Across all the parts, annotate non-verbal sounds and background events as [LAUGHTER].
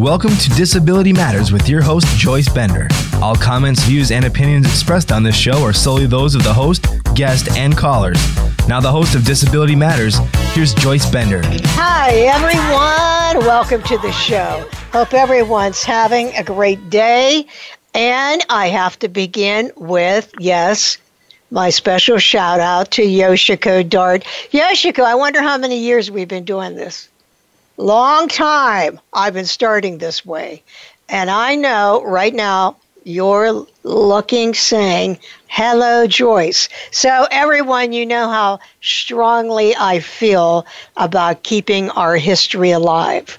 Welcome to Disability Matters with your host, Joyce Bender. All comments, views, and opinions expressed on this show are solely those of the host, guest, and callers. Now, the host of Disability Matters, here's Joyce Bender. Hi, everyone. Welcome to the show. Hope everyone's having a great day. And I have to begin with, yes, my special shout out to Yoshiko Dart. Yoshiko, I wonder how many years we've been doing this. Long time I've been starting this way. And I know right now you're looking, saying, Hello, Joyce. So, everyone, you know how strongly I feel about keeping our history alive.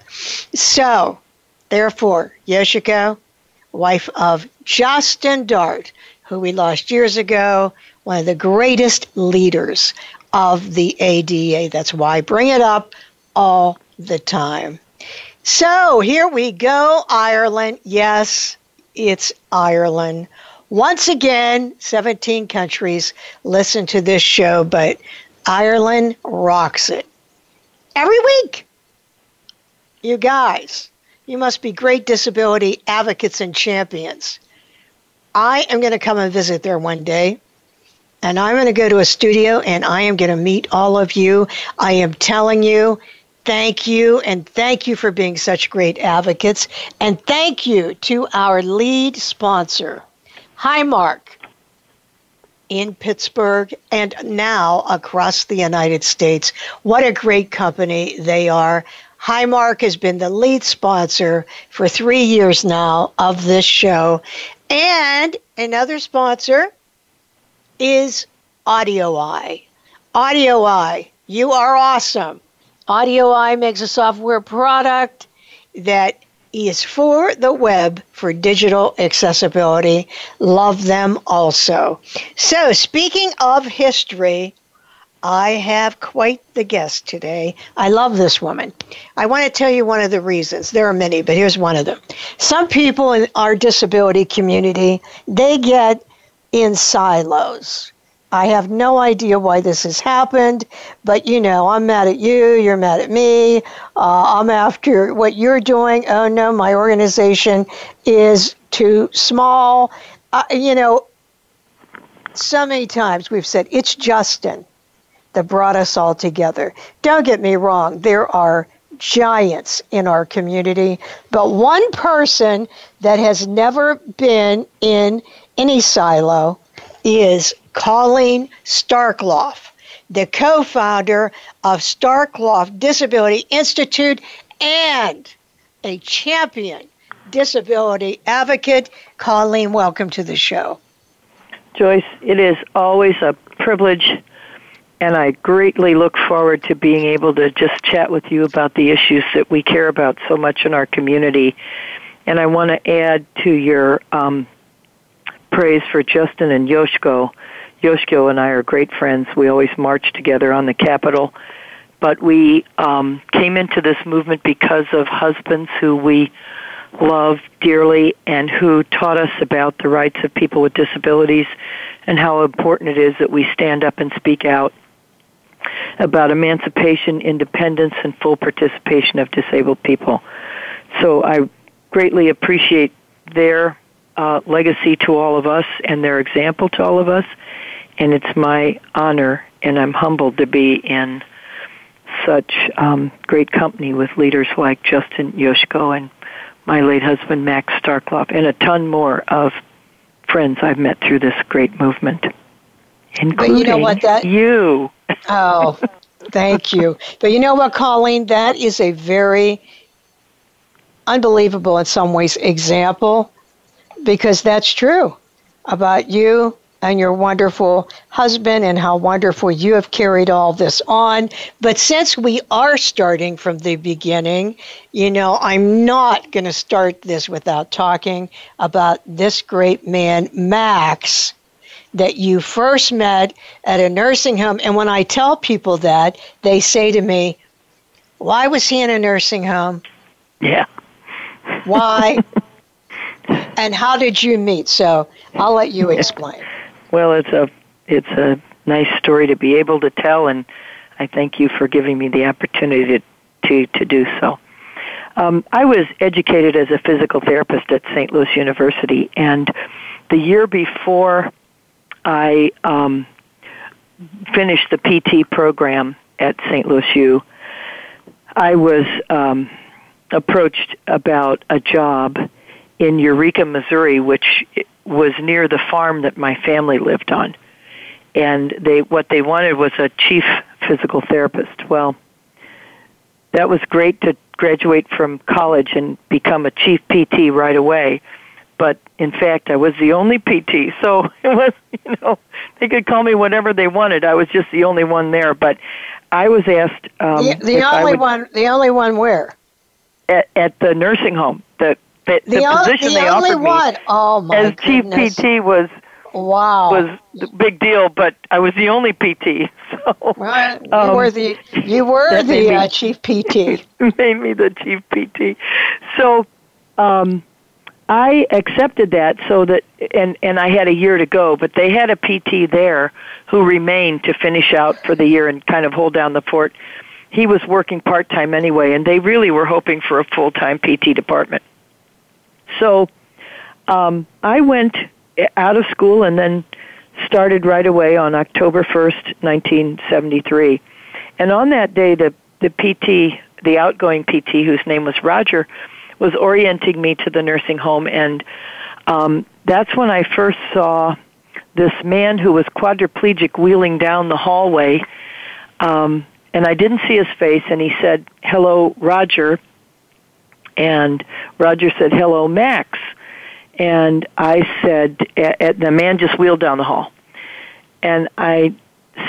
So, therefore, Yoshiko, wife of Justin Dart, who we lost years ago, one of the greatest leaders of the ADA. That's why I bring it up all the time. So here we go, Ireland. Yes, it's Ireland. Once again, 17 countries listen to this show, but Ireland rocks it. Every week. You guys, you must be great disability advocates and champions. I am going to come and visit there one day. And I'm going to go to a studio and I am going to meet all of you. I am telling you, thank you, and thank you for being such great advocates. And thank you to our lead sponsor, Highmark, in Pittsburgh and now across the United States. What a great company they are. Highmark has been the lead sponsor for three years now of this show. And another sponsor is AudioEye. Audio Eye, you are awesome. AudioEye makes a software product that is for the web for digital accessibility. Love them also. So, speaking of history, I have quite the guest today. I love this woman. I want to tell you one of the reasons. There are many, but here's one of them. Some people in our disability community, they get in silos. I have no idea why this has happened, but you know, I'm mad at you, you're mad at me, uh, I'm after what you're doing. Oh no, my organization is too small. Uh, you know, so many times we've said it's Justin that brought us all together. Don't get me wrong, there are giants in our community, but one person that has never been in any silo is Colleen Starkloff, the co founder of Starkloff Disability Institute and a champion disability advocate. Colleen, welcome to the show. Joyce, it is always a privilege, and I greatly look forward to being able to just chat with you about the issues that we care about so much in our community. And I want to add to your um, praise for Justin and Yoshko. Yoshko and I are great friends. We always march together on the Capitol. But we um, came into this movement because of husbands who we love dearly and who taught us about the rights of people with disabilities and how important it is that we stand up and speak out about emancipation, independence, and full participation of disabled people. So I greatly appreciate their uh, legacy to all of us and their example to all of us. And it's my honor, and I'm humbled to be in such um, great company with leaders like Justin Yoshko and my late husband Max Starkloff, and a ton more of friends I've met through this great movement, including you, know what, that, you. [LAUGHS] oh, thank you. But you know what, Colleen? That is a very unbelievable, in some ways, example because that's true about you and your wonderful husband and how wonderful you have carried all this on. But since we are starting from the beginning, you know, I'm not going to start this without talking about this great man, Max, that you first met at a nursing home. And when I tell people that, they say to me, Why was he in a nursing home? Yeah. Why? [LAUGHS] and how did you meet? So I'll let you explain. Well, it's a it's a nice story to be able to tell, and I thank you for giving me the opportunity to to, to do so. Um, I was educated as a physical therapist at St. Louis University, and the year before I um, finished the PT program at St. Louis U, I was um, approached about a job in Eureka, Missouri, which was near the farm that my family lived on. And they what they wanted was a chief physical therapist. Well, that was great to graduate from college and become a chief PT right away. But in fact, I was the only PT, so [LAUGHS] it was you know they could call me whatever they wanted. I was just the only one there. But I was asked um, the, the only would, one. The only one where at, at the nursing home. The the, the, the position the they only offered one. me oh, as goodness. chief PT was wow was the big deal. But I was the only PT, [LAUGHS] so Right. You um, were the you were the me- uh, chief PT. [LAUGHS] made me the chief PT. So um, I accepted that so that and and I had a year to go, but they had a PT there who remained to finish out for the year and kind of hold down the fort. He was working part time anyway, and they really were hoping for a full time PT department. So um, I went out of school and then started right away on October 1st, 1973. And on that day, the, the PT, the outgoing PT, whose name was Roger, was orienting me to the nursing home. And um, that's when I first saw this man who was quadriplegic wheeling down the hallway. Um, and I didn't see his face, and he said, Hello, Roger. And Roger said, Hello, Max. And I said, a- a- the man just wheeled down the hall. And I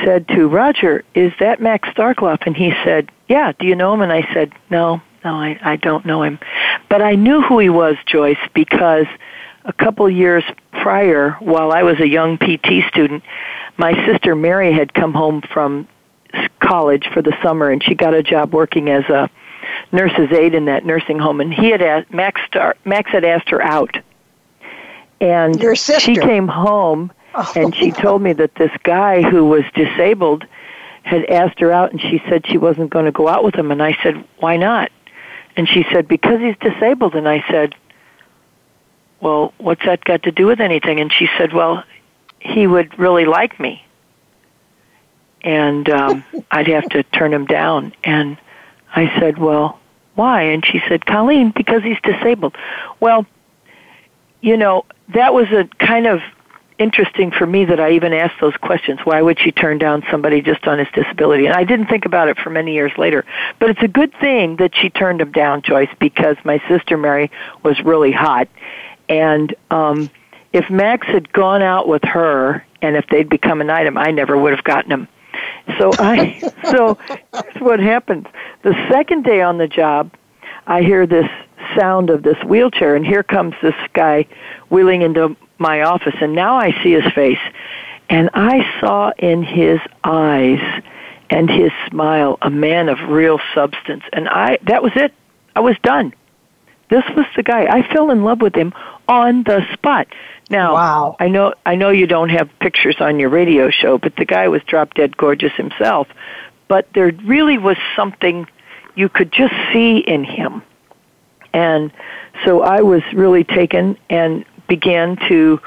said to Roger, Is that Max Starkloff? And he said, Yeah, do you know him? And I said, No, no, I, I don't know him. But I knew who he was, Joyce, because a couple years prior, while I was a young PT student, my sister Mary had come home from college for the summer and she got a job working as a nurse's aide in that nursing home and he had asked Max Star Max had asked her out. And she came home Oh. and she told me that this guy who was disabled had asked her out and she said she wasn't going to go out with him and I said, "Why not?" And she said, "Because he's disabled." And I said, "Well, what's that got to do with anything?" And she said, "Well, he would really like me." And um [LAUGHS] I'd have to turn him down and I said, "Well, why?" And she said, "Colleen, because he's disabled." Well, you know, that was a kind of interesting for me that I even asked those questions. Why would she turn down somebody just on his disability? And I didn't think about it for many years later. But it's a good thing that she turned him down, Joyce, because my sister Mary was really hot. And um if Max had gone out with her and if they'd become an item, I never would have gotten him. So I [LAUGHS] so here's what happens. The second day on the job, I hear this sound of this wheelchair, and here comes this guy wheeling into my office, and now I see his face, and I saw in his eyes and his smile a man of real substance, and I that was it. I was done. This was the guy. I fell in love with him on the spot. Now, Wow. I know I know you don't have pictures on your radio show, but the guy was drop dead gorgeous himself. But there really was something you could just see in him. And so I was really taken and began to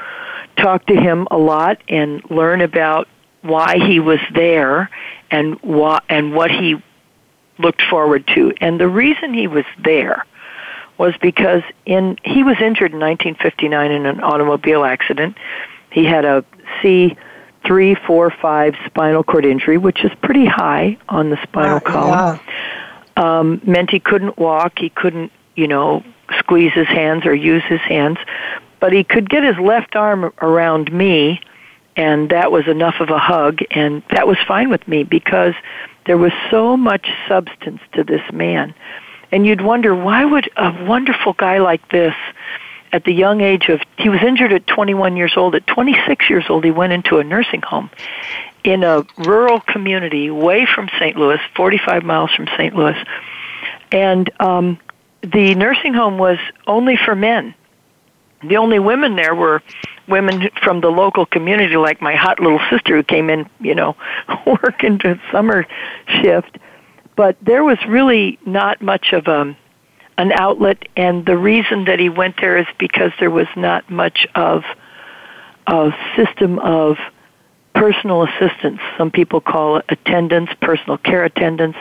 talk to him a lot and learn about why he was there and why and what he looked forward to. And the reason he was there was because in he was injured in 1959 in an automobile accident. He had a C three, four, five spinal cord injury, which is pretty high on the spinal column. Yeah. Um, meant he couldn't walk, he couldn't, you know, squeeze his hands or use his hands, but he could get his left arm around me, and that was enough of a hug, and that was fine with me because there was so much substance to this man. And you'd wonder why would a wonderful guy like this at the young age of he was injured at 21 years old at 26 years old he went into a nursing home in a rural community way from St. Louis 45 miles from St. Louis and um the nursing home was only for men the only women there were women from the local community like my hot little sister who came in you know [LAUGHS] working to summer shift but there was really not much of a an outlet, and the reason that he went there is because there was not much of a system of personal assistance. Some people call it attendance, personal care attendance.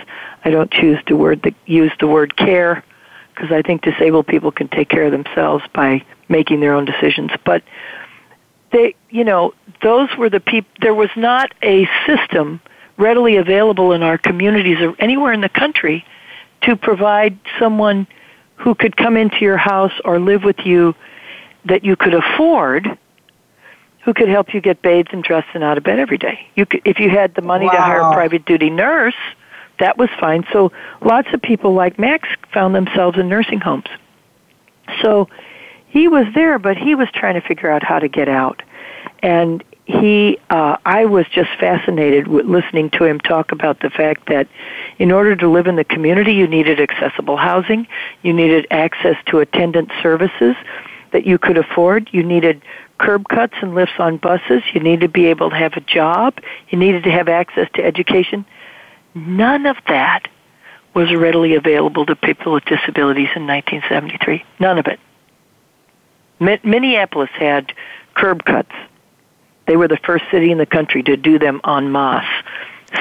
I don't choose to word the, use the word care because I think disabled people can take care of themselves by making their own decisions. But they, you know, those were the people. There was not a system readily available in our communities or anywhere in the country to provide someone who could come into your house or live with you that you could afford who could help you get bathed and dressed and out of bed every day. You could, if you had the money wow. to hire a private duty nurse, that was fine. So lots of people like Max found themselves in nursing homes. So he was there, but he was trying to figure out how to get out. And he, uh, I was just fascinated with listening to him talk about the fact that in order to live in the community, you needed accessible housing, you needed access to attendant services that you could afford, you needed curb cuts and lifts on buses, you needed to be able to have a job, you needed to have access to education. None of that was readily available to people with disabilities in 1973. None of it. Minneapolis had curb cuts they were the first city in the country to do them en masse.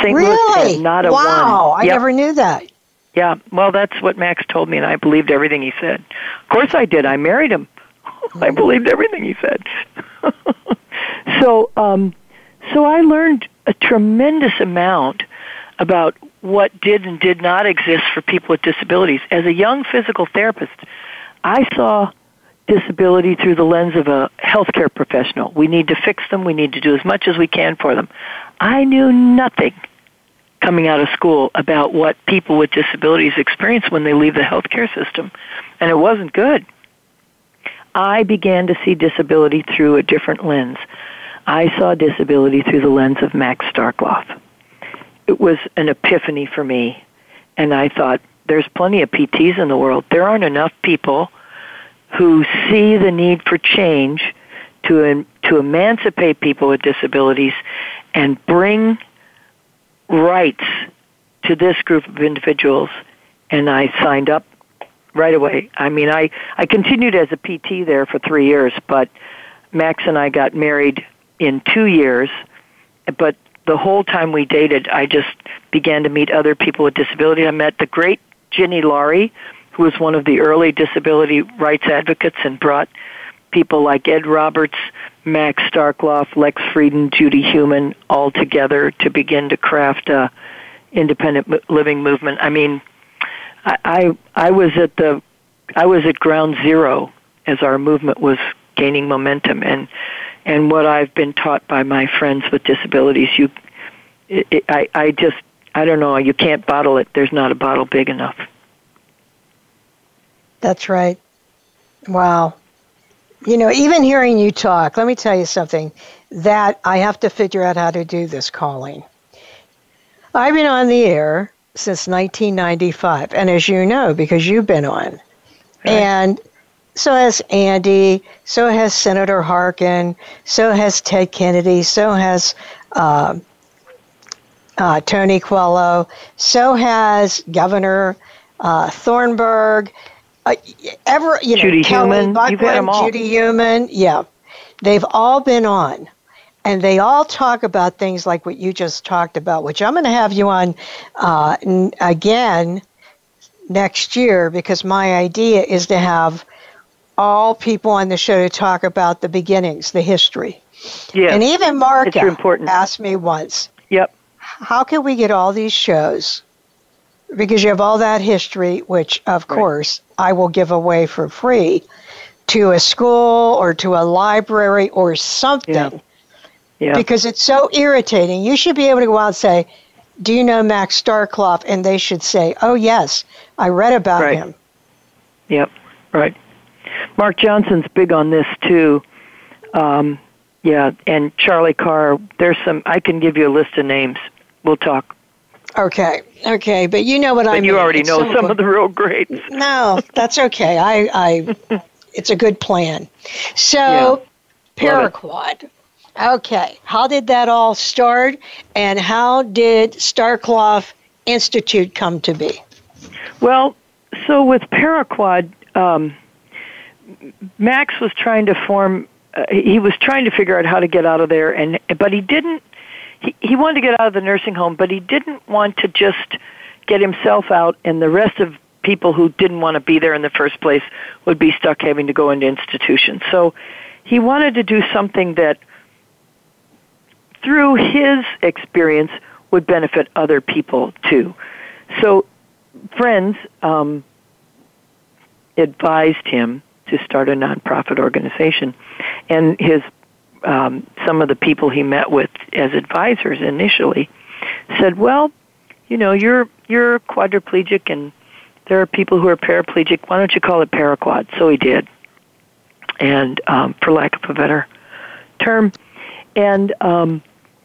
St. Really? Louis not a wow, one. I never knew that. Yeah, well, that's what Max told me, and I believed everything he said. Of course, I did. I married him. [LAUGHS] I believed everything he said. [LAUGHS] so, um, so I learned a tremendous amount about what did and did not exist for people with disabilities. As a young physical therapist, I saw disability through the lens of a healthcare professional. We need to fix them. We need to do as much as we can for them. I knew nothing coming out of school about what people with disabilities experience when they leave the healthcare system, and it wasn't good. I began to see disability through a different lens. I saw disability through the lens of Max Starkloff. It was an epiphany for me, and I thought, there's plenty of PTs in the world. There aren't enough people who see the need for change to to emancipate people with disabilities and bring rights to this group of individuals and I signed up right away. I mean I I continued as a PT there for 3 years but Max and I got married in 2 years but the whole time we dated I just began to meet other people with disabilities. I met the great Gini Laurie who was one of the early disability rights advocates and brought people like Ed Roberts, Max Starkloff, Lex Frieden, Judy Heumann all together to begin to craft a independent living movement. I mean, I, I I was at the I was at ground zero as our movement was gaining momentum. And and what I've been taught by my friends with disabilities you it, it, I I just I don't know you can't bottle it. There's not a bottle big enough that's right. Wow. You know, even hearing you talk, let me tell you something that I have to figure out how to do this calling. I've been on the air since 1995, and as you know, because you've been on, right. and so has Andy, so has Senator Harkin, so has Ted Kennedy, so has uh, uh, Tony Coelho, so has Governor uh, Thornburgh, uh, ever you know Judy Kelly Heumann, Buckland, you've had them all. Judy Heumann, yeah, they've all been on, and they all talk about things like what you just talked about, which I'm going to have you on uh, n- again next year because my idea is to have all people on the show to talk about the beginnings, the history. Yeah, and even Mark asked me once. Yep. How can we get all these shows because you have all that history, which of right. course I will give away for free to a school or to a library or something. Yeah. Yeah. Because it's so irritating. You should be able to go out and say, Do you know Max Starkloff? And they should say, Oh, yes, I read about right. him. Yep, right. Mark Johnson's big on this too. Um, yeah, and Charlie Carr, there's some, I can give you a list of names. We'll talk. Okay, okay, but you know what but I mean. You already know some, some of the real greats. No, that's okay. I, I, [LAUGHS] it's a good plan. So, yeah. Paraquad. Okay, how did that all start, and how did Starkloff Institute come to be? Well, so with Paraquad, um, Max was trying to form. Uh, he was trying to figure out how to get out of there, and but he didn't. He, wanted to get out of the nursing home, but he didn't want to just get himself out, and the rest of people who didn't want to be there in the first place would be stuck having to go into institutions. So he wanted to do something that, through his experience, would benefit other people too. So friends um, advised him to start a nonprofit organization, and his um, some of the people he met with as advisors initially said, "Well, you know, you're you're quadriplegic, and there are people who are paraplegic. Why don't you call it paraquad?" So he did, and um, for lack of a better term, and um,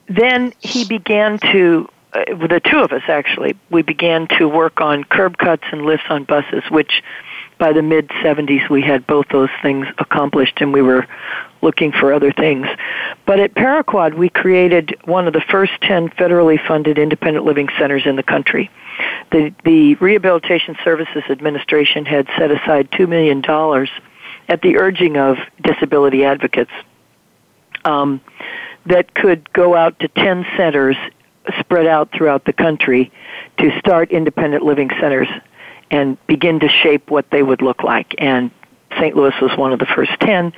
then he began to uh, the two of us actually, we began to work on curb cuts and lifts on buses, which by the mid 70s we had both those things accomplished and we were looking for other things. But at Paraquad we created one of the first 10 federally funded independent living centers in the country. The, the Rehabilitation Services Administration had set aside $2 million at the urging of disability advocates um, that could go out to 10 centers spread out throughout the country to start independent living centers and begin to shape what they would look like. And St. Louis was one of the first 10.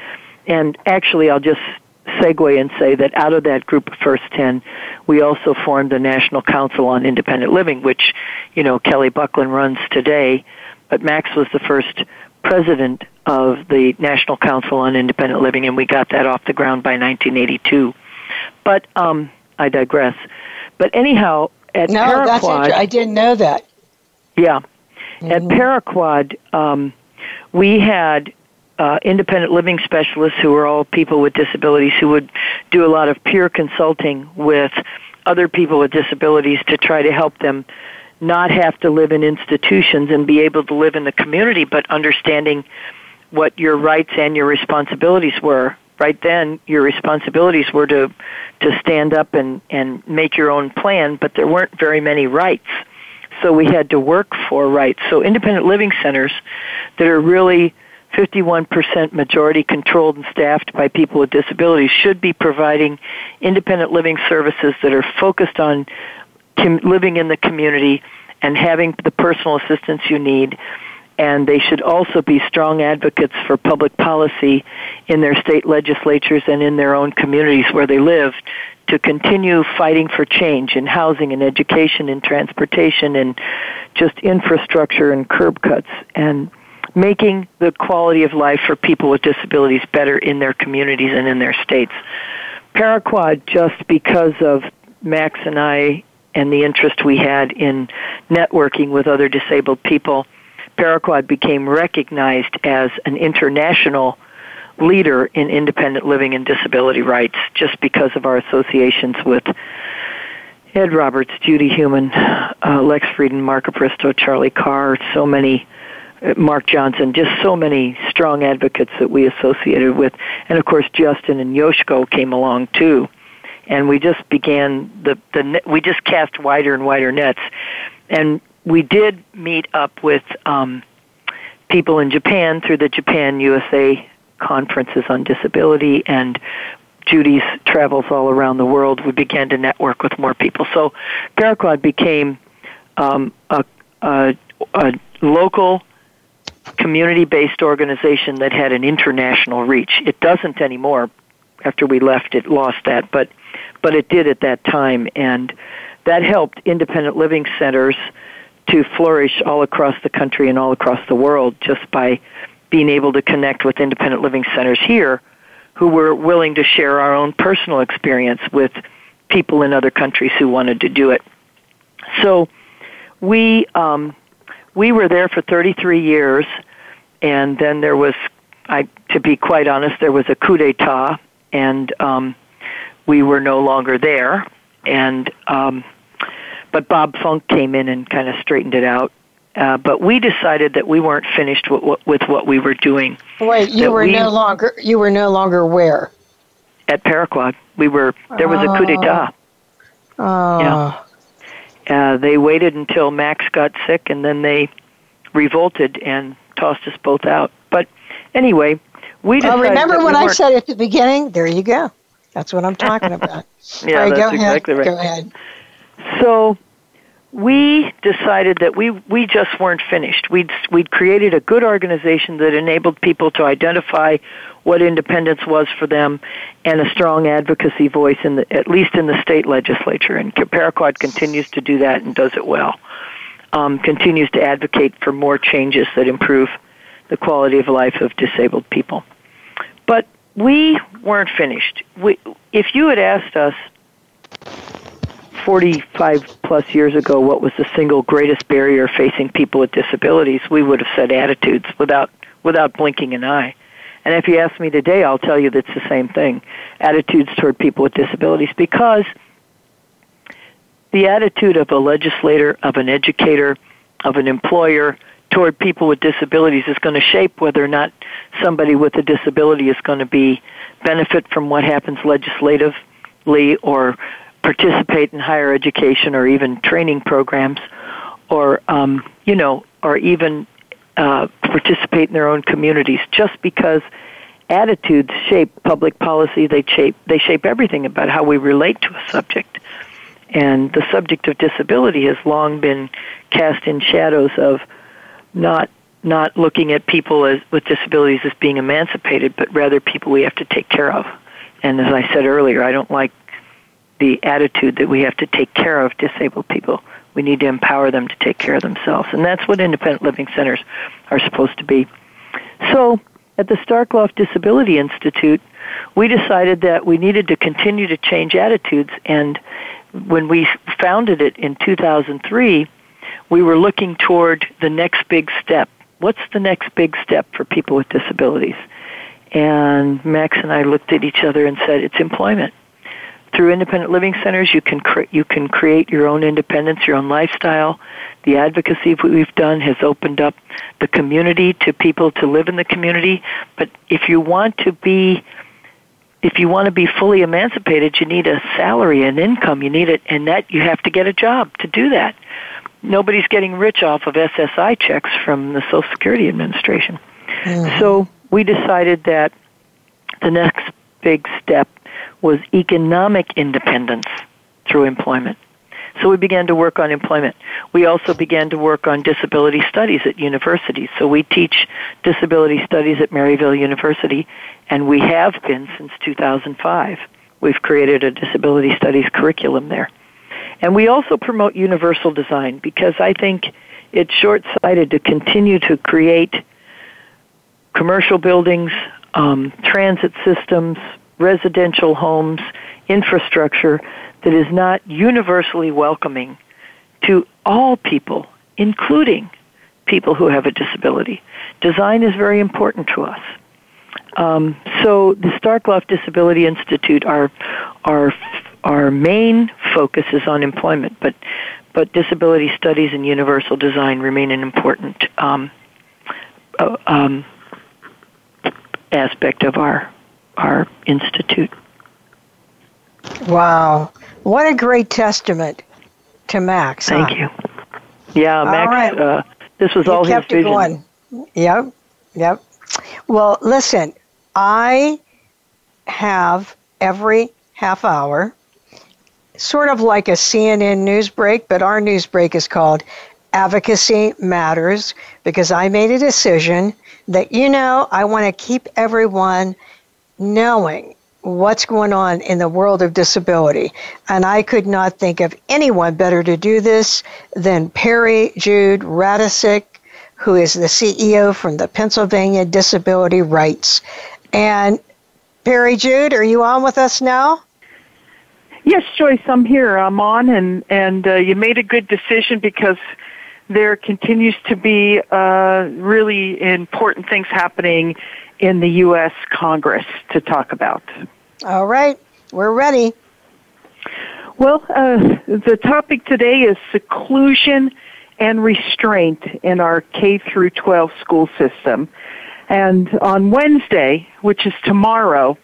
And actually, I'll just segue and say that out of that group of first 10, we also formed the National Council on Independent Living, which, you know, Kelly Buckland runs today. But Max was the first president of the National Council on Independent Living, and we got that off the ground by 1982. But um, I digress. But anyhow, at no, Paraquad, I didn't know that. Yeah, mm-hmm. at Paraquad, um, we had uh, independent living specialists who were all people with disabilities who would do a lot of peer consulting with other people with disabilities to try to help them not have to live in institutions and be able to live in the community, but understanding what your rights and your responsibilities were right then your responsibilities were to to stand up and and make your own plan but there weren't very many rights so we had to work for rights. So independent living centers that are really 51% majority controlled and staffed by people with disabilities should be providing independent living services that are focused on living in the community and having the personal assistance you need and they should also be strong advocates for public policy in their state legislatures and in their own communities where they live to continue fighting for change in housing and education and transportation and just infrastructure and curb cuts and making the quality of life for people with disabilities better in their communities and in their states. Paraquad, just because of Max and I and the interest we had in networking with other disabled people, Paraquad became recognized as an international leader in independent living and disability rights just because of our associations with Ed Roberts, Judy Heumann, uh, Lex Frieden, Marca Bristo, Charlie Carr, so many, uh, Mark Johnson, just so many strong advocates that we associated with. And of course, Justin and Yoshko came along too. And we just began the, the, we just cast wider and wider nets. And we did meet up with um, people in Japan through the Japan USA conferences on disability and Judy's travels all around the world. We began to network with more people. So Paraquad became um, a, a, a local community-based organization that had an international reach. It doesn't anymore. After we left, it lost that, but but it did at that time, and that helped independent living centers to flourish all across the country and all across the world just by being able to connect with independent living centers here who were willing to share our own personal experience with people in other countries who wanted to do it. So we um, we were there for 33 years, and then there was, I to be quite honest, there was a coup d'état, and um, we were no longer there, and um, but Bob Funk came in and kind of straightened it out. Uh, but we decided that we weren't finished with, with what we were doing. Wait, you were we, no longer you were no longer where? At Paraquad. We were there was oh. a coup d'état. Oh. Yeah. Uh, they waited until Max got sick, and then they revolted and tossed us both out. But anyway, we decided. well, remember we what I said at the beginning? There you go. That's what I'm talking about. [LAUGHS] yeah, right, that's exactly ahead. right. Go ahead. So we decided that we we just weren't finished. We'd we'd created a good organization that enabled people to identify what independence was for them, and a strong advocacy voice in the at least in the state legislature. And Paraquad continues to do that and does it well. Um, continues to advocate for more changes that improve the quality of life of disabled people. But we weren't finished. We, if you had asked us 45 plus years ago what was the single greatest barrier facing people with disabilities, we would have said attitudes without without blinking an eye. And if you ask me today, I'll tell you that's the same thing. Attitudes toward people with disabilities because the attitude of a legislator, of an educator, of an employer toward people with disabilities is going to shape whether or not somebody with a disability is going to be benefit from what happens legislatively or participate in higher education or even training programs or um, you know or even uh, participate in their own communities just because attitudes shape public policy. They shape they shape everything about how we relate to a subject. And the subject of disability has long been cast in shadows of not not looking at people as with disabilities as being emancipated but rather people we have to take care of. And as I said earlier I don't like the attitude that we have to take care of disabled people. We need to empower them to take care of themselves. And that's what independent living centers are supposed to be. So, at the Starkloff Disability Institute, we decided that we needed to continue to change attitudes. And when we founded it in 2003, we were looking toward the next big step. What's the next big step for people with disabilities? And Max and I looked at each other and said, it's employment through independent living centers. You can cre- you can create your own independence your own lifestyle. The advocacy we've done has opened up the community to people to live in the community. But if you want to be if you want to be fully emancipated you need a salary and income. You need it and that you have to get a job to do that. Nobody's getting rich off of SSI checks from the Social Security Administration. Mm-hmm. so we decided that the next big step was economic independence through employment. So we began to work on employment. We also began to work on disability studies at universities. So we teach disability studies at Maryville University, and we have been since 2005. We've created a disability studies curriculum there. And we also promote universal design because I think it's short sighted to continue to create commercial buildings, um, transit systems, residential homes, infrastructure that is not universally welcoming to all people, including people who have a disability. Design is very important to us. Um, so the Starkloff Disability Institute, our our our main focus is on employment, but but disability studies and universal design remain an important um, uh, um, aspect of our our institute. Wow. What a great testament to Max. Thank huh? you. Yeah, Max, right. uh, this was you all kept his vision. vision. Going. Yep, yep. Well, listen, I have every half hour, sort of like a CNN news break, but our news break is called Advocacy Matters because I made a decision that, you know, I want to keep everyone knowing what's going on in the world of disability. And I could not think of anyone better to do this than Peri Jude Radecic, who is the CEO from the Pennsylvania Disability Rights. And Peri Jude, are you on with us now? Yes, Joyce, I'm here. I'm on, and and uh, you made a good decision because there continues to be uh, really important things happening in the U.S. Congress to talk about. All right, we're ready. Well, uh, the topic today is seclusion and restraint in our K through 12 school system. And on Wednesday, which is tomorrow,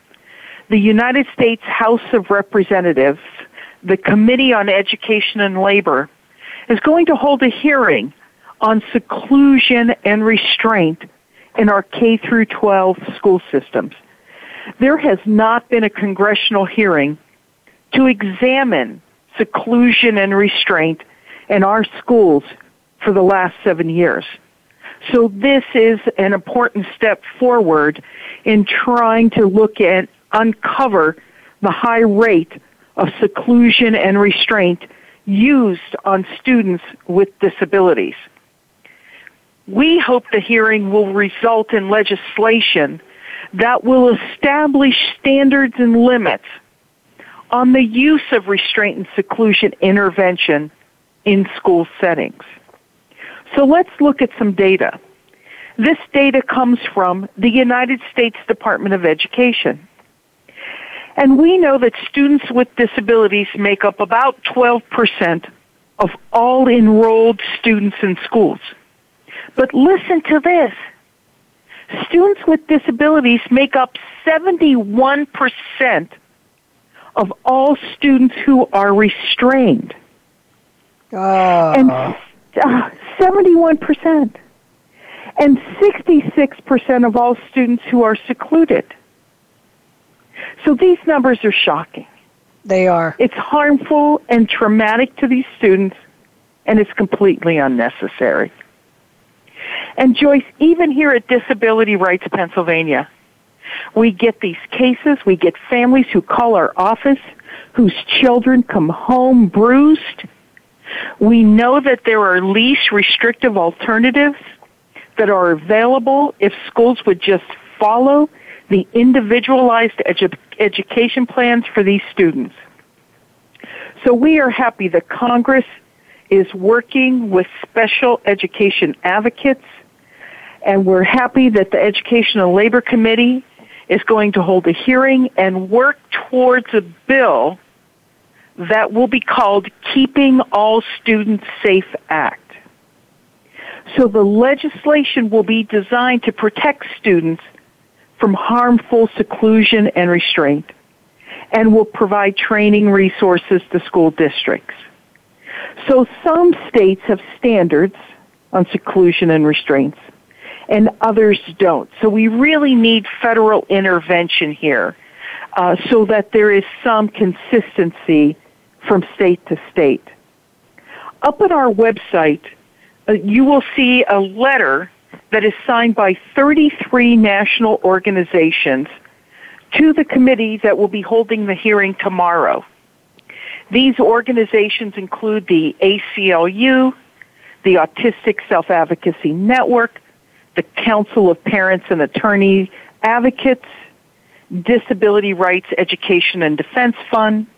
the United States House of Representatives, the Committee on Education and Labor, is going to hold a hearing on seclusion and restraint in our K through 12 school systems. There has not been a congressional hearing to examine seclusion and restraint in our schools for the last seven years. So this is an important step forward in trying to look at, uncover the high rate of seclusion and restraint used on students with disabilities. We hope the hearing will result in legislation that will establish standards and limits on the use of restraint and seclusion intervention in school settings. So let's look at some data. This data comes from the United States Department of Education. And we know that students with disabilities make up about 12% of all enrolled students in schools. But listen to this. Students with disabilities make up 71% of all students who are restrained. Oh. And uh, 71%. And 66% of all students who are secluded. So these numbers are shocking. They are. It's harmful and traumatic to these students, and it's completely unnecessary. And Joyce, even here at Disability Rights Pennsylvania, we get these cases, we get families who call our office whose children come home bruised. We know that there are least restrictive alternatives that are available if schools would just follow the individualized edu- education plans for these students. So we are happy that Congress is working with special education advocates and we're happy that the Education and Labor Committee is going to hold a hearing and work towards a bill that will be called Keeping All Students Safe Act. So the legislation will be designed to protect students from harmful seclusion and restraint and will provide training resources to school districts. So some states have standards on seclusion and restraints and others don't. So we really need federal intervention here uh, so that there is some consistency from state to state. Up at our website, uh, you will see a letter that is signed by 33 national organizations to the committee that will be holding the hearing tomorrow. These organizations include the ACLU, the Autistic Self Advocacy Network, the Council of Parents and Attorney Advocates, Disability Rights Education and Defense Fund,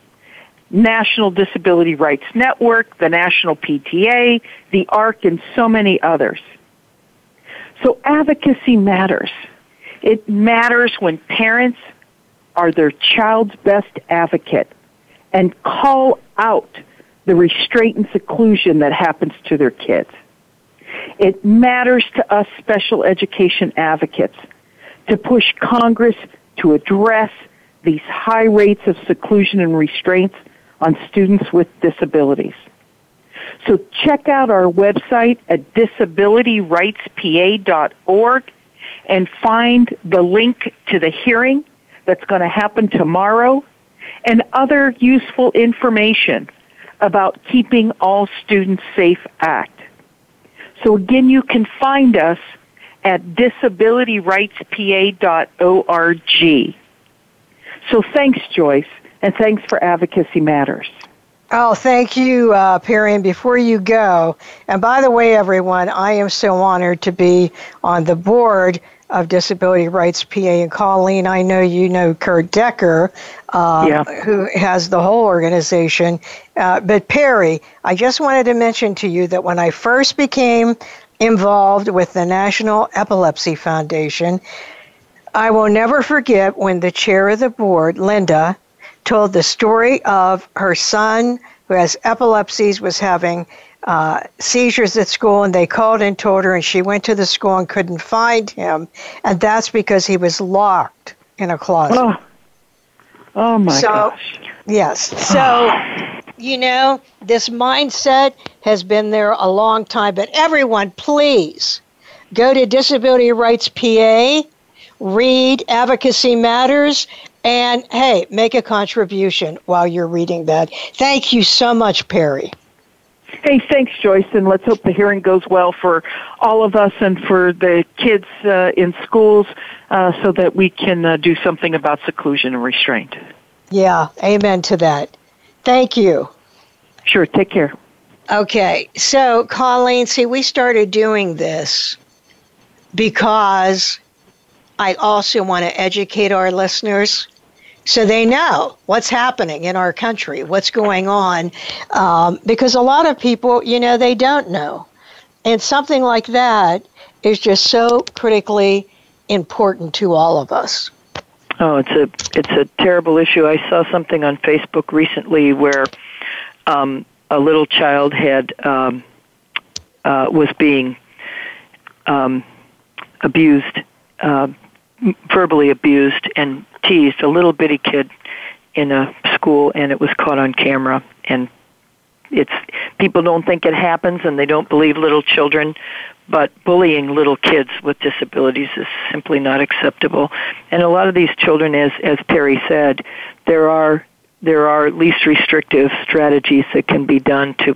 National Disability Rights Network, the National PTA, the ARC, and so many others. So advocacy matters. It matters when parents are their child's best advocate and call out the restraint and seclusion that happens to their kids. It matters to us special education advocates to push Congress to address these high rates of seclusion and restraints on students with disabilities. So check out our website at disabilityrightspa.org and find the link to the hearing that's going to happen tomorrow and other useful information about Keeping All Students Safe Act. So again, you can find us at disabilityrightspa.org. So thanks, Joyce, and thanks for Advocacy Matters. Oh, thank you, uh, Peri. And before you go, and by the way, everyone, I am so honored to be on the board of Disability Rights PA. And Colleen, I know you know Kurt Decker, uh, Yeah. who has the whole organization. Uh, but Peri, I just wanted to mention to you that when I first became involved with the National Epilepsy Foundation, I will never forget when the chair of the board, Linda, told the story of her son who has epilepsies was having uh, seizures at school and they called and told her and she went to the school and couldn't find him and that's because he was locked in a closet Oh, oh my So- gosh. yes so you know, this mindset has been there a long time, but everyone, please go to Disability Rights PA, read Advocacy Matters, and hey, make a contribution while you're reading that. Thank you so much, Peri. Hey, thanks, Joyce, and let's hope the hearing goes well for all of us and for the kids uh, in schools uh, so that we can uh, do something about seclusion and restraint. Yeah, amen to that. Thank you. Sure, take care. Okay, so Colleen, see, we started doing this because I also want to educate our listeners so they know what's happening in our country, what's going on, um, because a lot of people, you know, they don't know. And something like that is just so critically important to all of us. Oh, it's a it's a terrible issue. I saw something on Facebook recently where um, a little child had um, uh, was being um, abused, uh, verbally abused, and teased a little bitty kid in a school, and it was caught on camera. And it's people don't think it happens, and they don't believe little children. But bullying little kids with disabilities is simply not acceptable. And a lot of these children, as as Peri said, there are there are least restrictive strategies that can be done to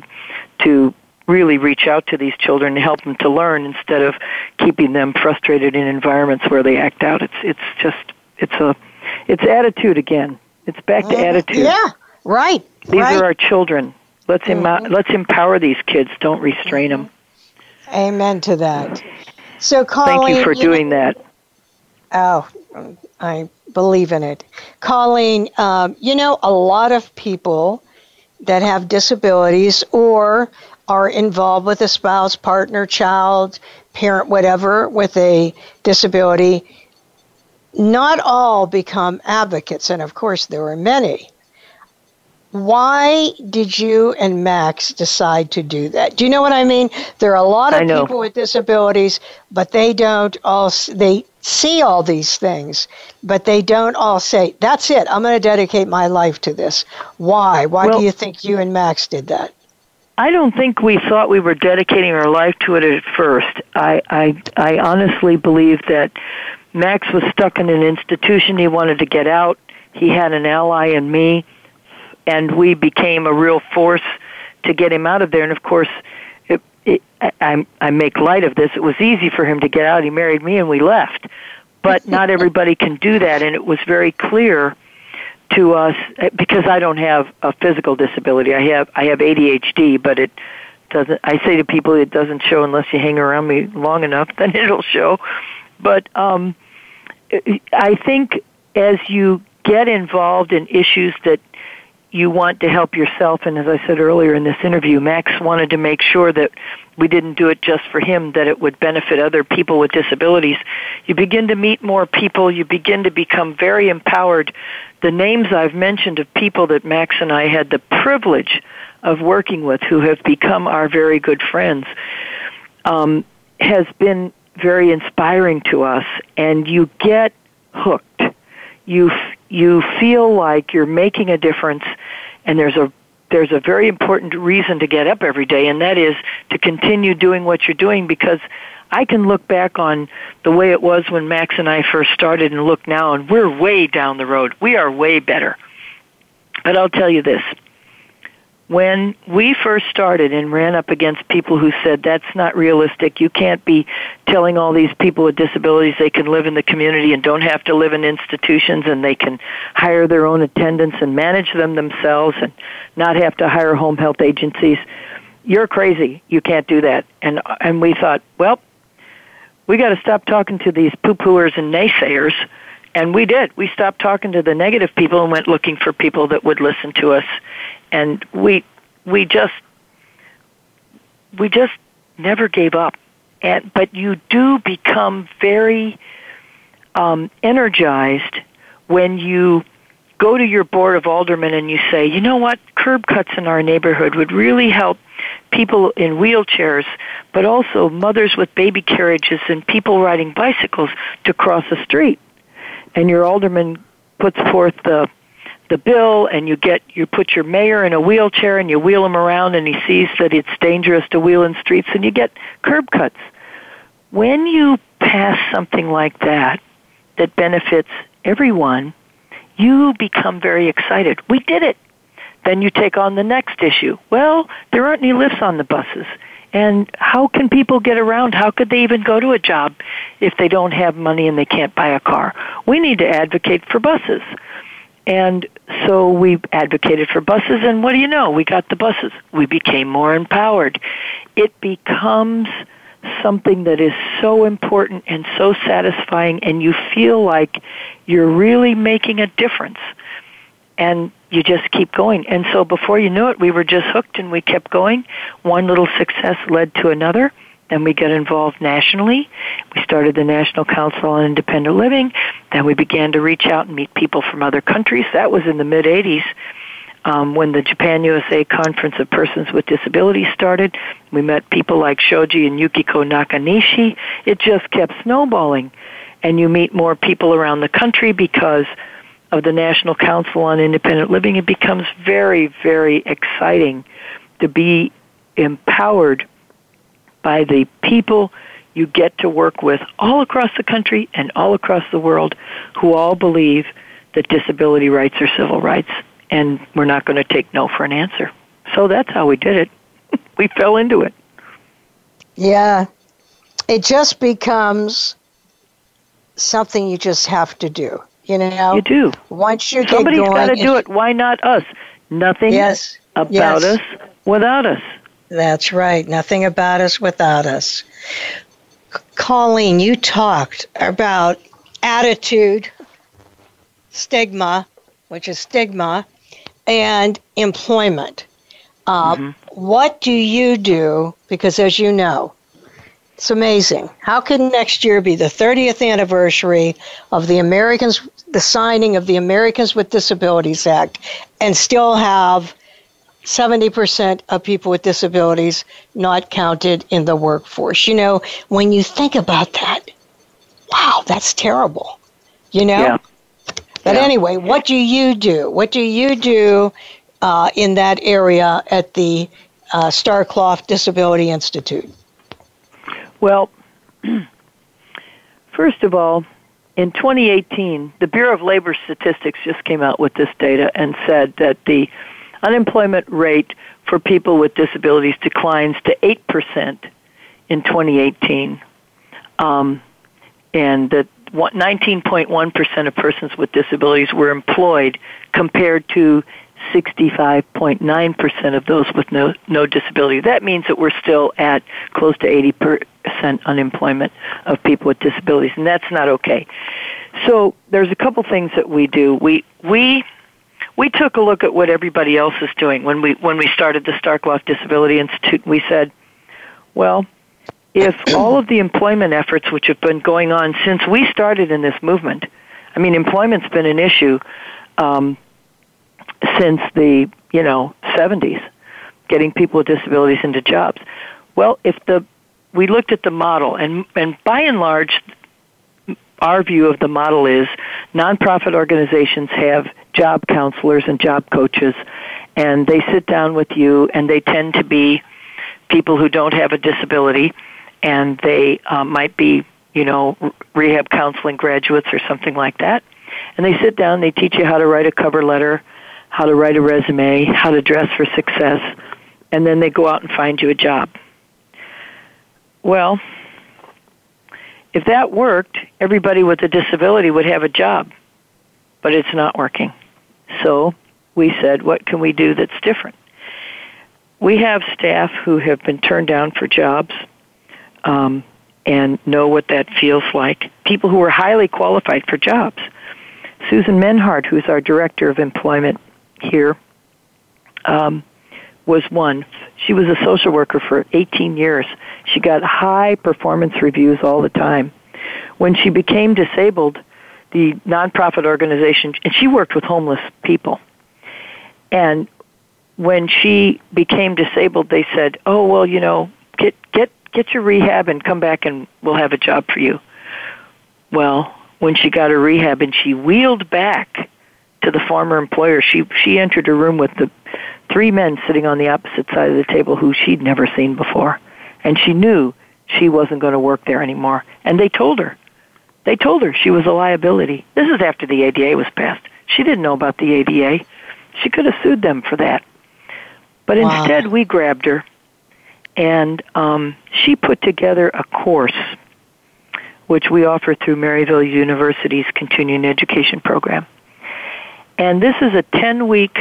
to really reach out to these children and help them to learn instead of keeping them frustrated in environments where they act out. It's it's just it's a it's attitude again. It's back to mm, attitude. Yeah, right. These right. are our children. Let's mm-hmm. let's empower these kids. Don't restrain them. Amen to that. So, Colleen, thank you for you doing know, that. Oh, I believe in it, Colleen. Um, you know, a lot of people that have disabilities or are involved with a spouse, partner, child, parent, whatever, with a disability not all become advocates, and of course, there are many. Why did you and Max decide to do that? Do you know what I mean? There are a lot of people with disabilities, but they don't all they see all these things, but they don't all say, "That's it. I'm going to dedicate my life to this." Why? Why well, do you think you and Max did that? I don't think we thought we were dedicating our life to it at first. I I, I honestly believe that Max was stuck in an institution. He wanted to get out. He had an ally in me, and we became a real force to get him out of there. And of course, it, it, I, I make light of this. It was easy for him to get out. He married me, and we left. But not [LAUGHS] everybody can do that, and it was very clear to us because I don't have a physical disability. I have I have ADHD, but it doesn't. I say to people, it doesn't show unless you hang around me long enough. [LAUGHS] Then it'll show. But um, I think as you get involved in issues that you want to help yourself, and as I said earlier in this interview, Max wanted to make sure that we didn't do it just for him, that it would benefit other people with disabilities. You begin to meet more people, you begin to become very empowered. The names I've mentioned of people that Max and I had the privilege of working with who have become our very good friends um, has been very inspiring to us and you get hooked. You you feel like you're making a difference and there's a there's a very important reason to get up every day and that is to continue doing what you're doing because I can look back on the way it was when Max and I first started and look now and we're way down the road. We are way better. But I'll tell you this when we first started and ran up against people who said that's not realistic, you can't be telling all these people with disabilities they can live in the community and don't have to live in institutions and they can hire their own attendants and manage them themselves and not have to hire home health agencies. You're crazy. You can't do that. And and we thought, well, we got to stop talking to these poo-pooers and naysayers. And we did. We stopped talking to the negative people and went looking for people that would listen to us and we we just we just never gave up. And but you do become very um, energized when you go to your board of aldermen and you say, you know what, curb cuts in our neighborhood would really help people in wheelchairs, but also mothers with baby carriages and people riding bicycles to cross the street. And your alderman puts forth the the bill and you get you put your mayor in a wheelchair and you wheel him around and he sees that it's dangerous to wheel in streets and you get curb cuts. When you pass something like that that benefits everyone, you become very excited. We did it. Then you take on the next issue. Well, there aren't any lifts on the buses. And how can people get around? How could they even go to a job if they don't have money and they can't buy a car? We need to advocate for buses. And so we advocated for buses, and what do you know? We got the buses. We became more empowered. It becomes something that is so important and so satisfying, and you feel like you're really making a difference. And you just keep going. And so before you knew it, we were just hooked and we kept going. One little success led to another. Then we got involved nationally. We started the National Council on Independent Living. Then we began to reach out and meet people from other countries. That was in the mid 80s. Um, when the Japan USA Conference of Persons with Disabilities started, we met people like Shoji and Yukiko Nakanishi. It just kept snowballing. And you meet more people around the country because of the National Council on Independent Living. It becomes very, very exciting to be empowered by the people you get to work with all across the country and all across the world who all believe that disability rights are civil rights and we're not going to take no for an answer. So that's how we did it. [LAUGHS] we fell into it. Yeah. It just becomes something you just have to do. You know, you do. Once you Somebody's got to do it. Why not us? Nothing yes, about yes. us without us. That's right. Nothing about us without us. Colleen, you talked about attitude, stigma, which is stigma, and employment. Um, mm-hmm. What do you do? Because as you know, it's amazing. How can next year be the 30th anniversary of the Americans, the signing of the Americans with Disabilities Act, and still have 70% of people with disabilities not counted in the workforce? You know, when you think about that, wow, that's terrible. You know? Yeah. But Yeah. anyway, what do you do? What do you do uh, in that area at the uh, Starkloff Disability Institute? Well, [CLEARS THROAT] first of all, in 2018, the Bureau of Labor Statistics just came out with this data and said that the unemployment rate for people with disabilities declines to 8% in 2018. Um, and that 19.1% of persons with disabilities were employed compared to 65.9% of those with no, no disability. That means that we're still at close to 80% unemployment of people with disabilities, and that's not okay. So there's a couple things that we do. We, we, we took a look at what everybody else is doing when we, when we started the Starkloff Disability Institute. We said, well, if [CLEARS THROAT] all of the employment efforts which have been going on since we started in this movement, I mean, employment's been an issue um, since the you know 70s, getting people with disabilities into jobs. Well, if the we looked at the model, and and by and large, our view of the model is nonprofit organizations have job counselors and job coaches, and they sit down with you, and they tend to be people who don't have a disability, and they uh, might be you know rehab counseling graduates or something like that. And they sit down, they teach you how to write a cover letter, how to write a resume, how to dress for success, and then they go out and find you a job. Well, if that worked, everybody with a disability would have a job, but it's not working. So we said, what can we do that's different? We have staff who have been turned down for jobs um, and know what that feels like. People who are highly qualified for jobs. Susan Menhart, who's our director of employment here, um, was one. She was a social worker for 18 years. She got high performance reviews all the time. When she became disabled, the nonprofit organization, and she worked with homeless people. And when she became disabled, they said, "Oh well, you know, get get get your rehab and come back, and we'll have a job for you." Well, when she got her rehab and she wheeled back to the former employer. She she entered a room with the three men sitting on the opposite side of the table who she'd never seen before, and she knew she wasn't going to work there anymore. And they told her, they told her she was a liability. This is after the ADA was passed. She didn't know about the ADA. She could have sued them for that. But wow. instead, we grabbed her, and um, she put together a course which we offer through Maryville University's continuing education program. And this is a 10 week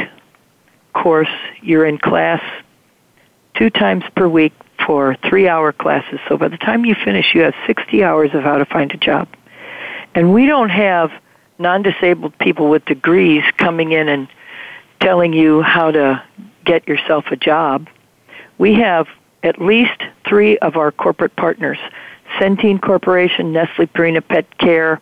course. You're in class two times per week for three hour classes. So by the time you finish, you have 60 hours of how to find a job. And we don't have non disabled people with degrees coming in and telling you how to get yourself a job. We have at least three of our corporate partners Centene Corporation, Nestle Purina Pet Care,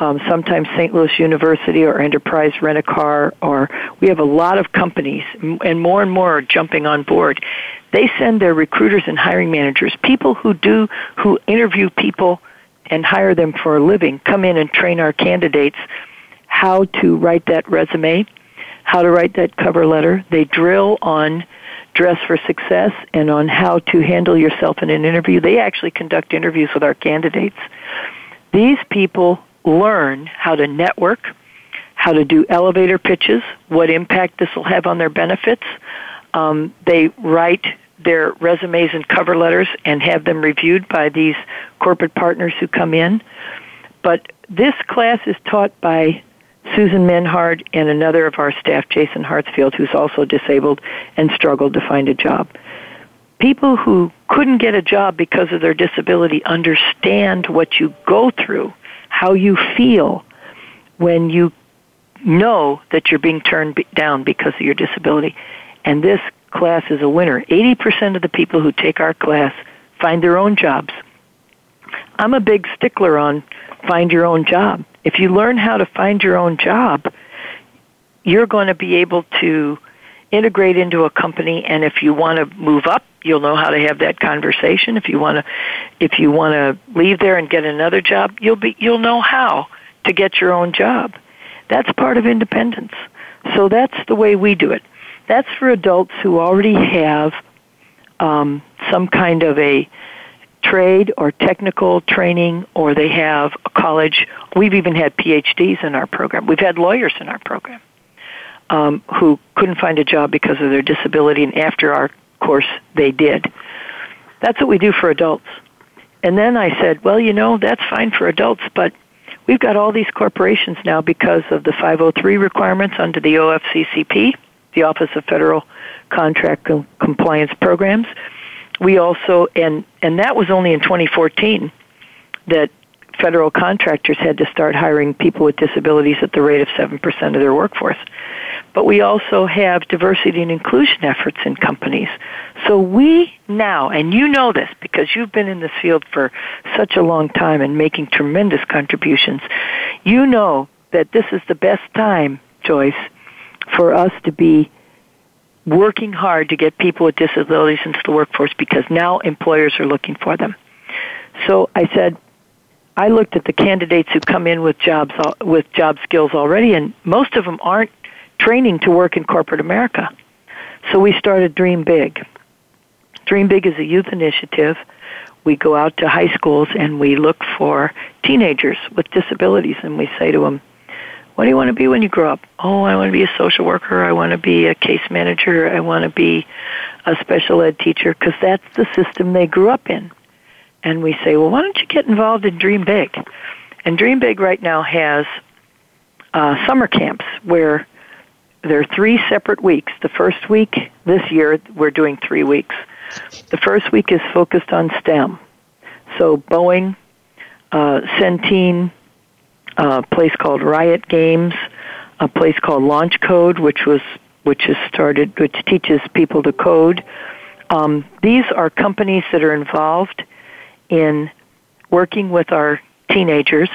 um, sometimes St. Louis University or Enterprise Rent a Car, or we have a lot of companies, and more and more are jumping on board. They send their recruiters and hiring managers, people who do, who interview people and hire them for a living, come in and train our candidates how to write that resume, how to write that cover letter. They drill on dress for success and on how to handle yourself in an interview. They actually conduct interviews with our candidates. These people learn how to network, how to do elevator pitches, what impact this will have on their benefits. Um, they write their resumes and cover letters and have them reviewed by these corporate partners who come in. But this class is taught by Susan Menhard and another of our staff, Jason Hartsfield, who's also disabled and struggled to find a job. People who couldn't get a job because of their disability understand what you go through, how you feel when you know that you're being turned down because of your disability. And this class is a winner. 80% of the people who take our class find their own jobs. I'm a big stickler on find your own job. If you learn how to find your own job, you're going to be able to integrate into a company and if you want to move up, you'll know how to have that conversation. If you want to if you want to leave there and get another job, you'll be you'll know how to get your own job. That's part of independence. So that's the way we do it. That's for adults who already have um, some kind of a trade or technical training or they have a college. We've even had PhDs in our program. We've had lawyers in our program um, who couldn't find a job because of their disability, and after our course, they did. That's what we do for adults. And then I said, well, you know, that's fine for adults, but we've got all these corporations now because of the 503 requirements under the OFCCP, the Office of Federal Contract Com- Compliance Programs we also and and that was only in 2014 that federal contractors had to start hiring people with disabilities at the rate of 7% of their workforce. But we also have diversity and inclusion efforts in companies. So we now, and you know this because you've been in this field for such a long time and making tremendous contributions, you know that this is the best time, Joyce, for us to be working hard to get people with disabilities into the workforce because now employers are looking for them. So I said, I looked at the candidates who come in with jobs uh, with job skills already, and most of them aren't training to work in corporate America. So we started Dream Big. Dream Big is a youth initiative. We go out to high schools and we look for teenagers with disabilities, and we say to them, what do you want to be when you grow up? Oh, I want to be a social worker. I want to be a case manager. I want to be a special ed teacher because that's the system they grew up in. And we say, well, why don't you get involved in Dream Big? And Dream Big right now has uh, summer camps where there are three separate weeks. The first week this year, we're doing three weeks. The first week is focused on STEM. So Boeing, uh, Centene, a place called Riot Games, a place called Launch Code, which was which has started, which teaches people to code. Um, these are companies that are involved in working with our teenagers.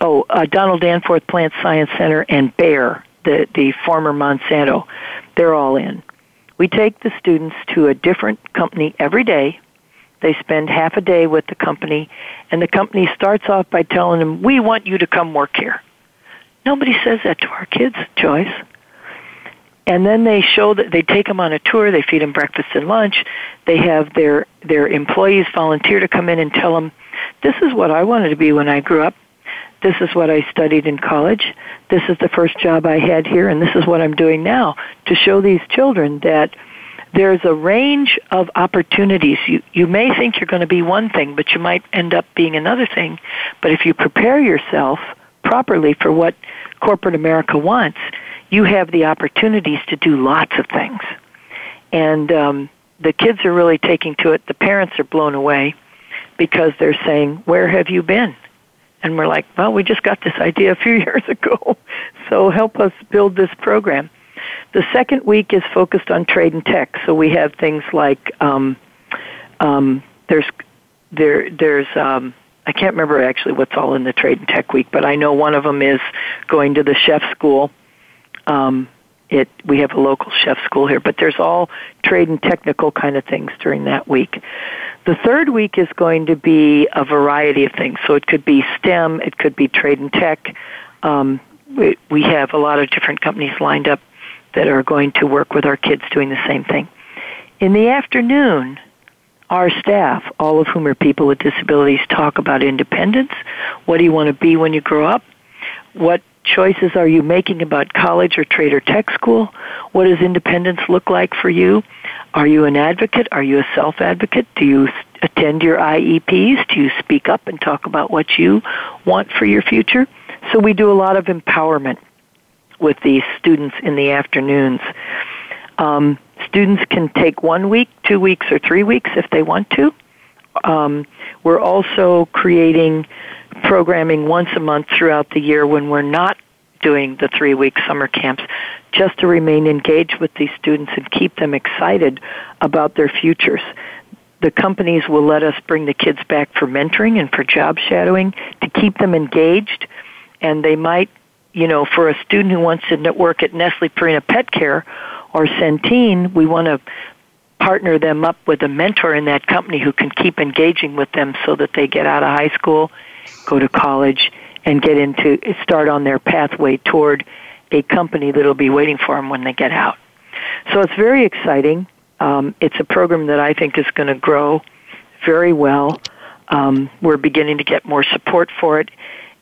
Oh, uh, Donald Danforth Plant Science Center and Bayer, the the former Monsanto, they're all in. We take the students to a different company every day they spend half a day with the company, and the company starts off by telling them, We want you to come work here. Nobody says that to our kids, Joyce. And then they show that they take them on a tour. They feed them breakfast and lunch. They have their their employees volunteer to come in and tell them, "This is what I wanted to be when I grew up. This is what I studied in college. This is the first job I had here, and this is what I'm doing now." To show these children that there's a range of opportunities. You you may think you're going to be one thing, but you might end up being another thing. But if you prepare yourself properly for what corporate America wants, you have the opportunities to do lots of things. And um, the kids are really taking to it. The parents are blown away because they're saying, "Where have you been?" And we're like, "Well, we just got this idea a few [LAUGHS] years ago, so help us build this program." The second week is focused on trade and tech. So we have things like um, um, there's there there's um, I can't remember actually what's all in the trade and tech week, but I know one of them is going to the chef school. Um, it we have a local chef school here, but there's all trade and technical kind of things during that week. The third week is going to be a variety of things. So it could be STEM, it could be trade and tech. Um, we, we have a lot of different companies lined up that are going to work with our kids doing the same thing. In the afternoon, our staff, all of whom are people with disabilities, talk about independence. What do you want to be when you grow up? What choices are you making about college or trade or tech school? What does independence look like for you? Are you an advocate? Are you a self advocate? Do you attend your IEPs? Do you speak up and talk about what you want for your future? So we do a lot of empowerment with these students in the afternoons. Um, students can take one week, two weeks, or three weeks if they want to. Um, we're also creating programming once a month throughout the year when we're not doing the three week summer camps just to remain engaged with these students and keep them excited about their futures. The companies will let us bring the kids back for mentoring and for job shadowing to keep them engaged, and they might you know, for a student who wants to work at Nestle Purina Pet Care or Centene, we want to partner them up with a mentor in that company who can keep engaging with them so that they get out of high school, go to college, and get into start on their pathway toward a company that'll be waiting for them when they get out. So it's very exciting. Um, it's a program that I think is going to grow very well. Um, we're beginning to get more support for it,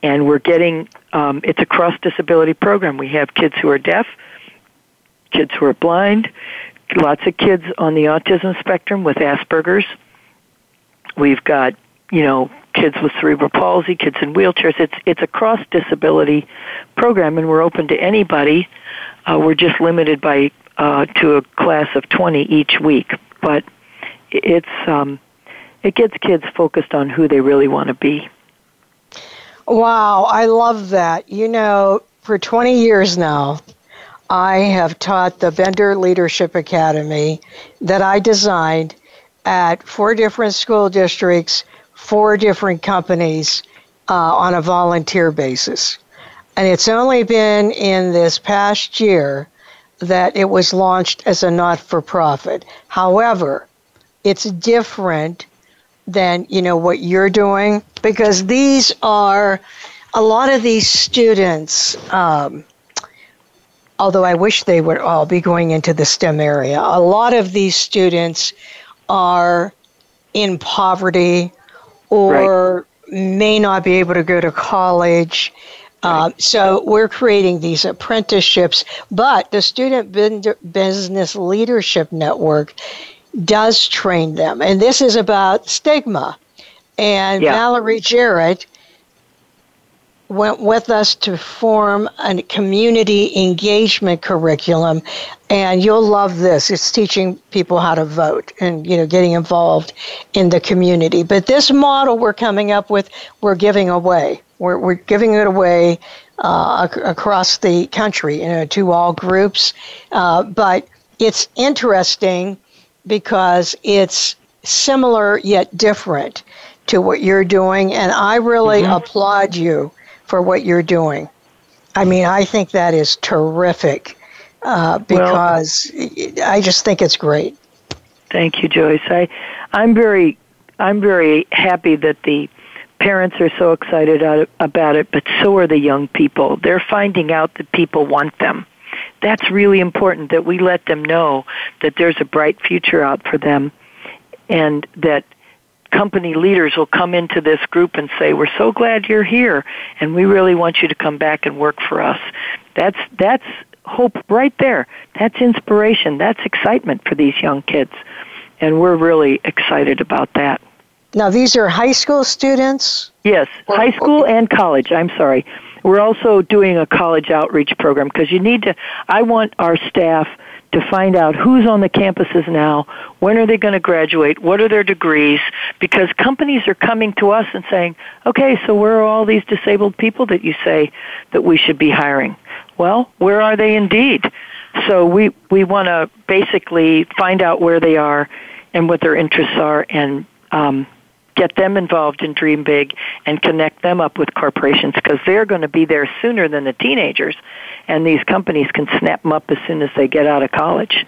and we're getting um, it's a cross disability program. We have kids who are deaf, kids who are blind, lots of kids on the autism spectrum with Asperger's. We've got you know kids with cerebral palsy, kids in wheelchairs. It's it's a cross disability program, and we're open to anybody. Uh, we're just limited by uh, to a class of twenty each week, but it's um, it gets kids focused on who they really want to be. Wow, I love that. You know, for 20 years now, I have taught the Bender Leadership Academy that I designed at four different school districts, four different companies uh, on a volunteer basis. And it's only been in this past year that it was launched as a not for profit. However, it's different than you know what you're doing because these are a lot of these students um, although i wish they would all be going into the stem area a lot of these students are in poverty or right. may not be able to go to college uh, so we're creating these apprenticeships, but the Student Business Leadership Network does train them. And this is about stigma. And yeah. Valerie Jarrett went with us to form a community engagement curriculum. And you'll love this. It's teaching people how to vote and you know getting involved in the community. But this model we're coming up with we're giving away. We're, we're giving it away uh, ac- across the country you know to all groups. Uh, but it's interesting because it's similar yet different to what you're doing. And I really mm-hmm. applaud you for what you're doing. I mean, I think that is terrific uh, because well, I just think it's great. Thank you, Joyce. I, I'm very, I'm very happy that the parents are so excited about it, but so are the young people. They're finding out that people want them. That's really important that we let them know that there's a bright future out for them and that company leaders will come into this group and say, "We're so glad you're here and we really want you to come back and work for us." That's that's hope right there. That's inspiration. That's excitement for these young kids. And we're really excited about that. Now, these are high school students? Yes, high school and college. I'm sorry. We're also doing a college outreach program because you need to, I want our staff to find out who's on the campuses now, when are they going to graduate, what are their degrees, because companies are coming to us and saying, okay, so where are all these disabled people that you say that we should be hiring? Well, where are they indeed? So we, we want to basically find out where they are and what their interests are and um, get them involved in Dream Big and connect them up with corporations because they're going to be there sooner than the teenagers, and these companies can snap them up as soon as they get out of college.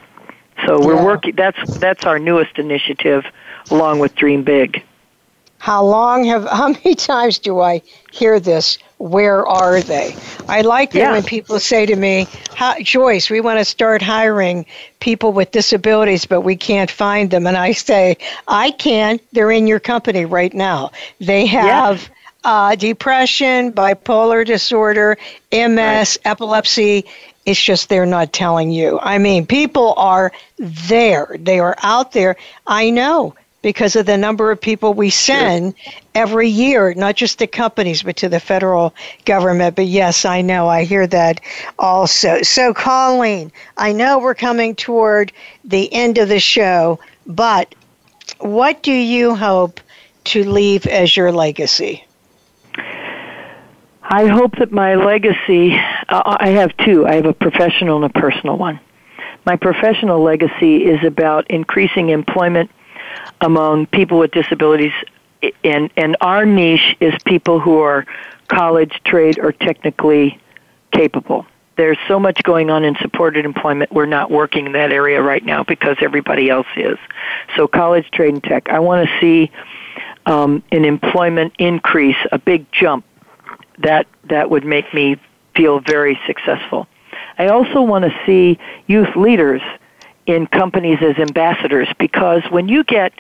So we're yeah. working. That's that's our newest initiative, along with Dream Big. How long have? [LAUGHS] How many times do I hear this? Where are they? I like it yeah. when people say to me, Joyce, we want to start hiring people with disabilities, but we can't find them. And I say, I can. They're in your company right now. They have. Yeah. Uh, depression, bipolar disorder, MS, right. epilepsy. It's just they're not telling you. I mean, people are there. They are out there. I know because of the number of people we send sure. every year, not just to companies, but to the federal government. But yes, I know, I hear that also. So, Colleen, I know we're coming toward the end of the show, but what do you hope to leave as your legacy? I hope that my legacy, uh, I have two. I have a professional and a personal one. My professional legacy is about increasing employment among people with disabilities and and our niche is people who are college, trade, or technically capable. There's so much going on in supported employment. We're not working in that area right now because everybody else is. So college, trade, and tech. I want to see um, an employment increase, a big jump. That that would make me feel very successful. I also want to see youth leaders in companies as ambassadors because when you get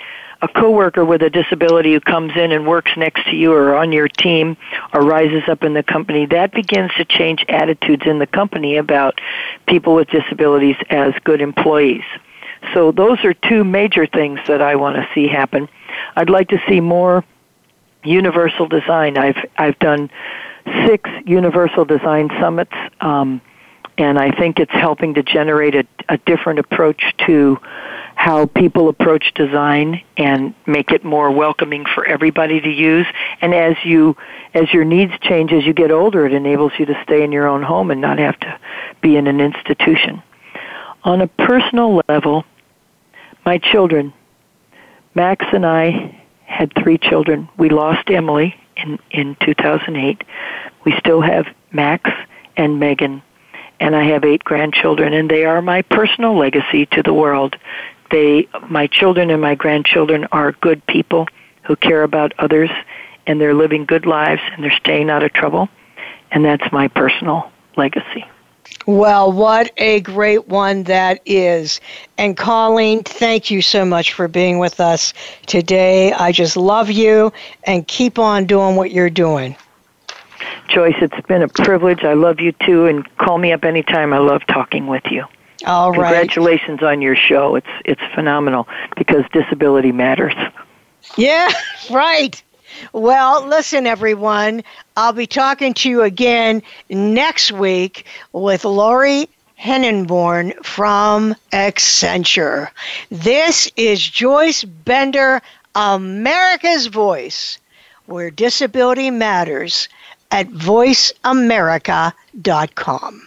a coworker with a disability who comes in and works next to you or on your team or rises up in the company, that begins to change attitudes in the company about people with disabilities as good employees. So those are two major things that I want to see happen. I'd like to see more universal design. I've I've done six universal design summits. Um, and I think it's helping to generate a, a different approach to how people approach design and make it more welcoming for everybody to use. And as you, as your needs change as you get older, it enables you to stay in your own home and not have to be in an institution. On a personal level, my children, Max and I had three children. We lost Emily in, in 2008. We still have Max and Megan and I have eight grandchildren, and they are my personal legacy to the world. They, my children and my grandchildren are good people who care about others, and they're living good lives, and they're staying out of trouble, and that's my personal legacy. Well, what a great one that is. And Colleen, thank you so much for being with us today. I just love you and keep on doing what you're doing. Joyce, it's been a privilege. I love you too, and call me up anytime. I love talking with you. All right. Congratulations on your show. It's it's phenomenal because disability matters. Yeah, [LAUGHS] right. Well, listen, everyone. I'll be talking to you again next week with Lori Henneborn from Accenture. This is Joyce Bender, America's Voice, where disability matters at voiceamerica.com.